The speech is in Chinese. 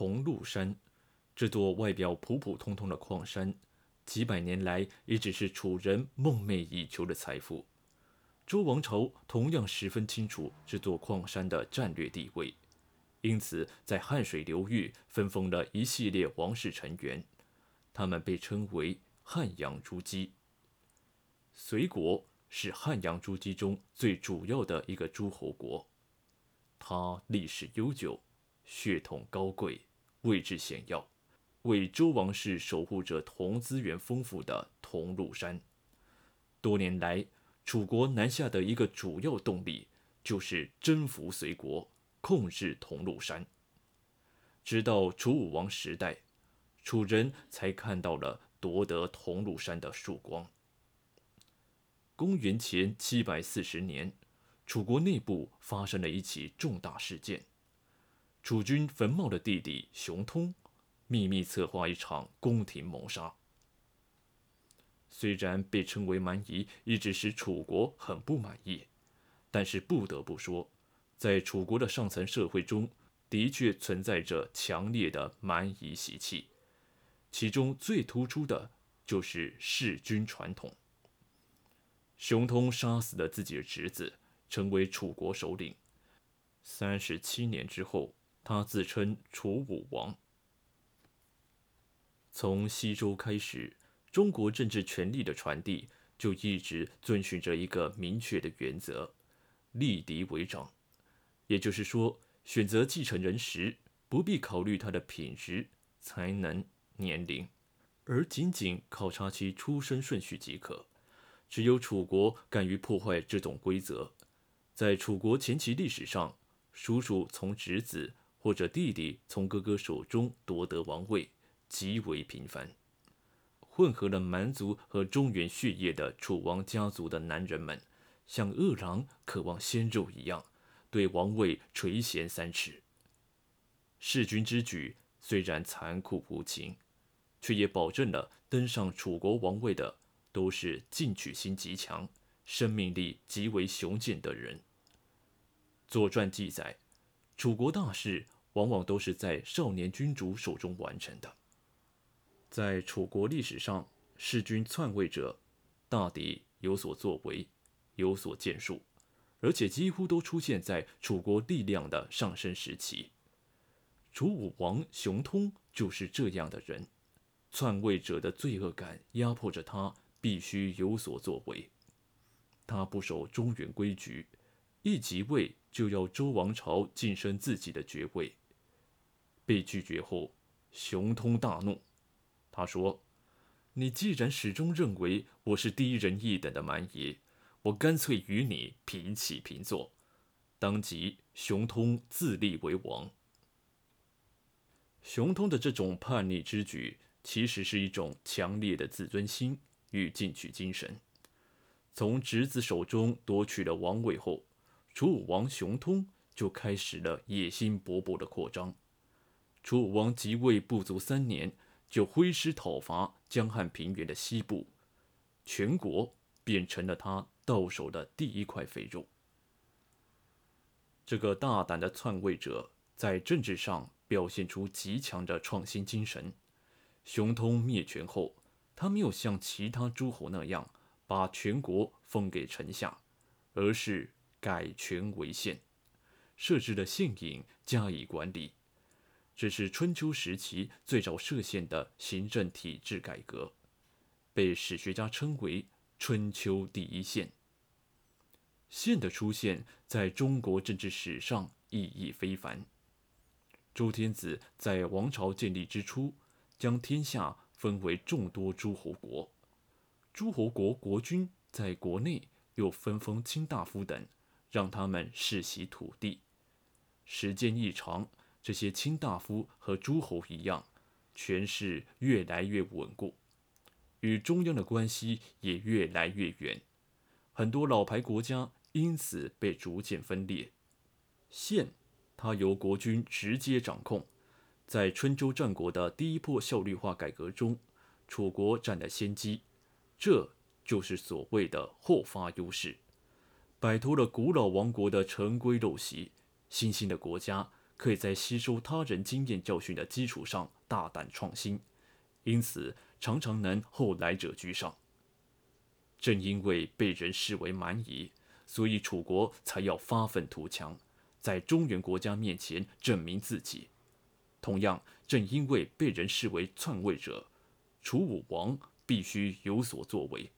桐庐山。这座外表普普通通的矿山，几百年来一直是楚人梦寐以求的财富。周王朝同样十分清楚这座矿山的战略地位，因此在汉水流域分封了一系列王室成员，他们被称为汉阳诸姬。隋国是汉阳诸姬中最主要的一个诸侯国，它历史悠久，血统高贵，位置显要，为周王室守护着铜资源丰富的铜鹿山。多年来，楚国南下的一个主要动力就是征服隋国，控制铜鹿山。直到楚武王时代，楚人才看到了夺得铜鹿山的曙光。公元前七百四十年，楚国内部发生了一起重大事件。楚军坟茂的弟弟熊通，秘密策划一场宫廷谋杀。虽然被称为蛮夷，一直使楚国很不满意，但是不得不说，在楚国的上层社会中，的确存在着强烈的蛮夷习气，其中最突出的就是弑君传统。熊通杀死了自己的侄子，成为楚国首领。三十七年之后，他自称楚武王。从西周开始，中国政治权力的传递就一直遵循着一个明确的原则：立嫡为长。也就是说，选择继承人时，不必考虑他的品质、才能、年龄，而仅仅考察其出生顺序即可。只有楚国敢于破坏这种规则。在楚国前期历史上，叔叔从侄子或者弟弟从哥哥手中夺得王位极为频繁。混合了蛮族和中原血液的楚王家族的男人们，像饿狼渴望鲜肉一样，对王位垂涎三尺。弑君之举虽然残酷无情，却也保证了登上楚国王位的。都是进取心极强、生命力极为雄健的人。《左传》记载，楚国大事往往都是在少年君主手中完成的。在楚国历史上，弑君篡位者大抵有所作为、有所建树，而且几乎都出现在楚国力量的上升时期。楚武王熊通就是这样的人，篡位者的罪恶感压迫着他。必须有所作为。他不守中原规矩，一即位就要周王朝晋升自己的爵位。被拒绝后，熊通大怒。他说：“你既然始终认为我是低人一等的蛮夷，我干脆与你平起平坐。”当即，熊通自立为王。熊通的这种叛逆之举，其实是一种强烈的自尊心。与进取精神，从侄子手中夺取了王位后，楚武王熊通就开始了野心勃勃的扩张。楚武王即位不足三年，就挥师讨伐江汉平原的西部，全国变成了他到手的第一块肥肉。这个大胆的篡位者在政治上表现出极强的创新精神。熊通灭权后。他没有像其他诸侯那样把全国封给臣下，而是改权为县，设置了县尹加以管理。这是春秋时期最早设县的行政体制改革，被史学家称为“春秋第一县”。县的出现在中国政治史上意义非凡。周天子在王朝建立之初，将天下。分为众多诸侯国，诸侯国国君在国内又分封卿大夫等，让他们世袭土地。时间一长，这些卿大夫和诸侯一样，权势越来越稳固，与中央的关系也越来越远。很多老牌国家因此被逐渐分裂。县，它由国君直接掌控。在春秋战国的第一波效率化改革中，楚国占了先机，这就是所谓的后发优势。摆脱了古老王国的陈规陋习，新兴的国家可以在吸收他人经验教训的基础上大胆创新，因此常常能后来者居上。正因为被人视为蛮夷，所以楚国才要发愤图强，在中原国家面前证明自己。同样，正因为被人视为篡位者，楚武王必须有所作为。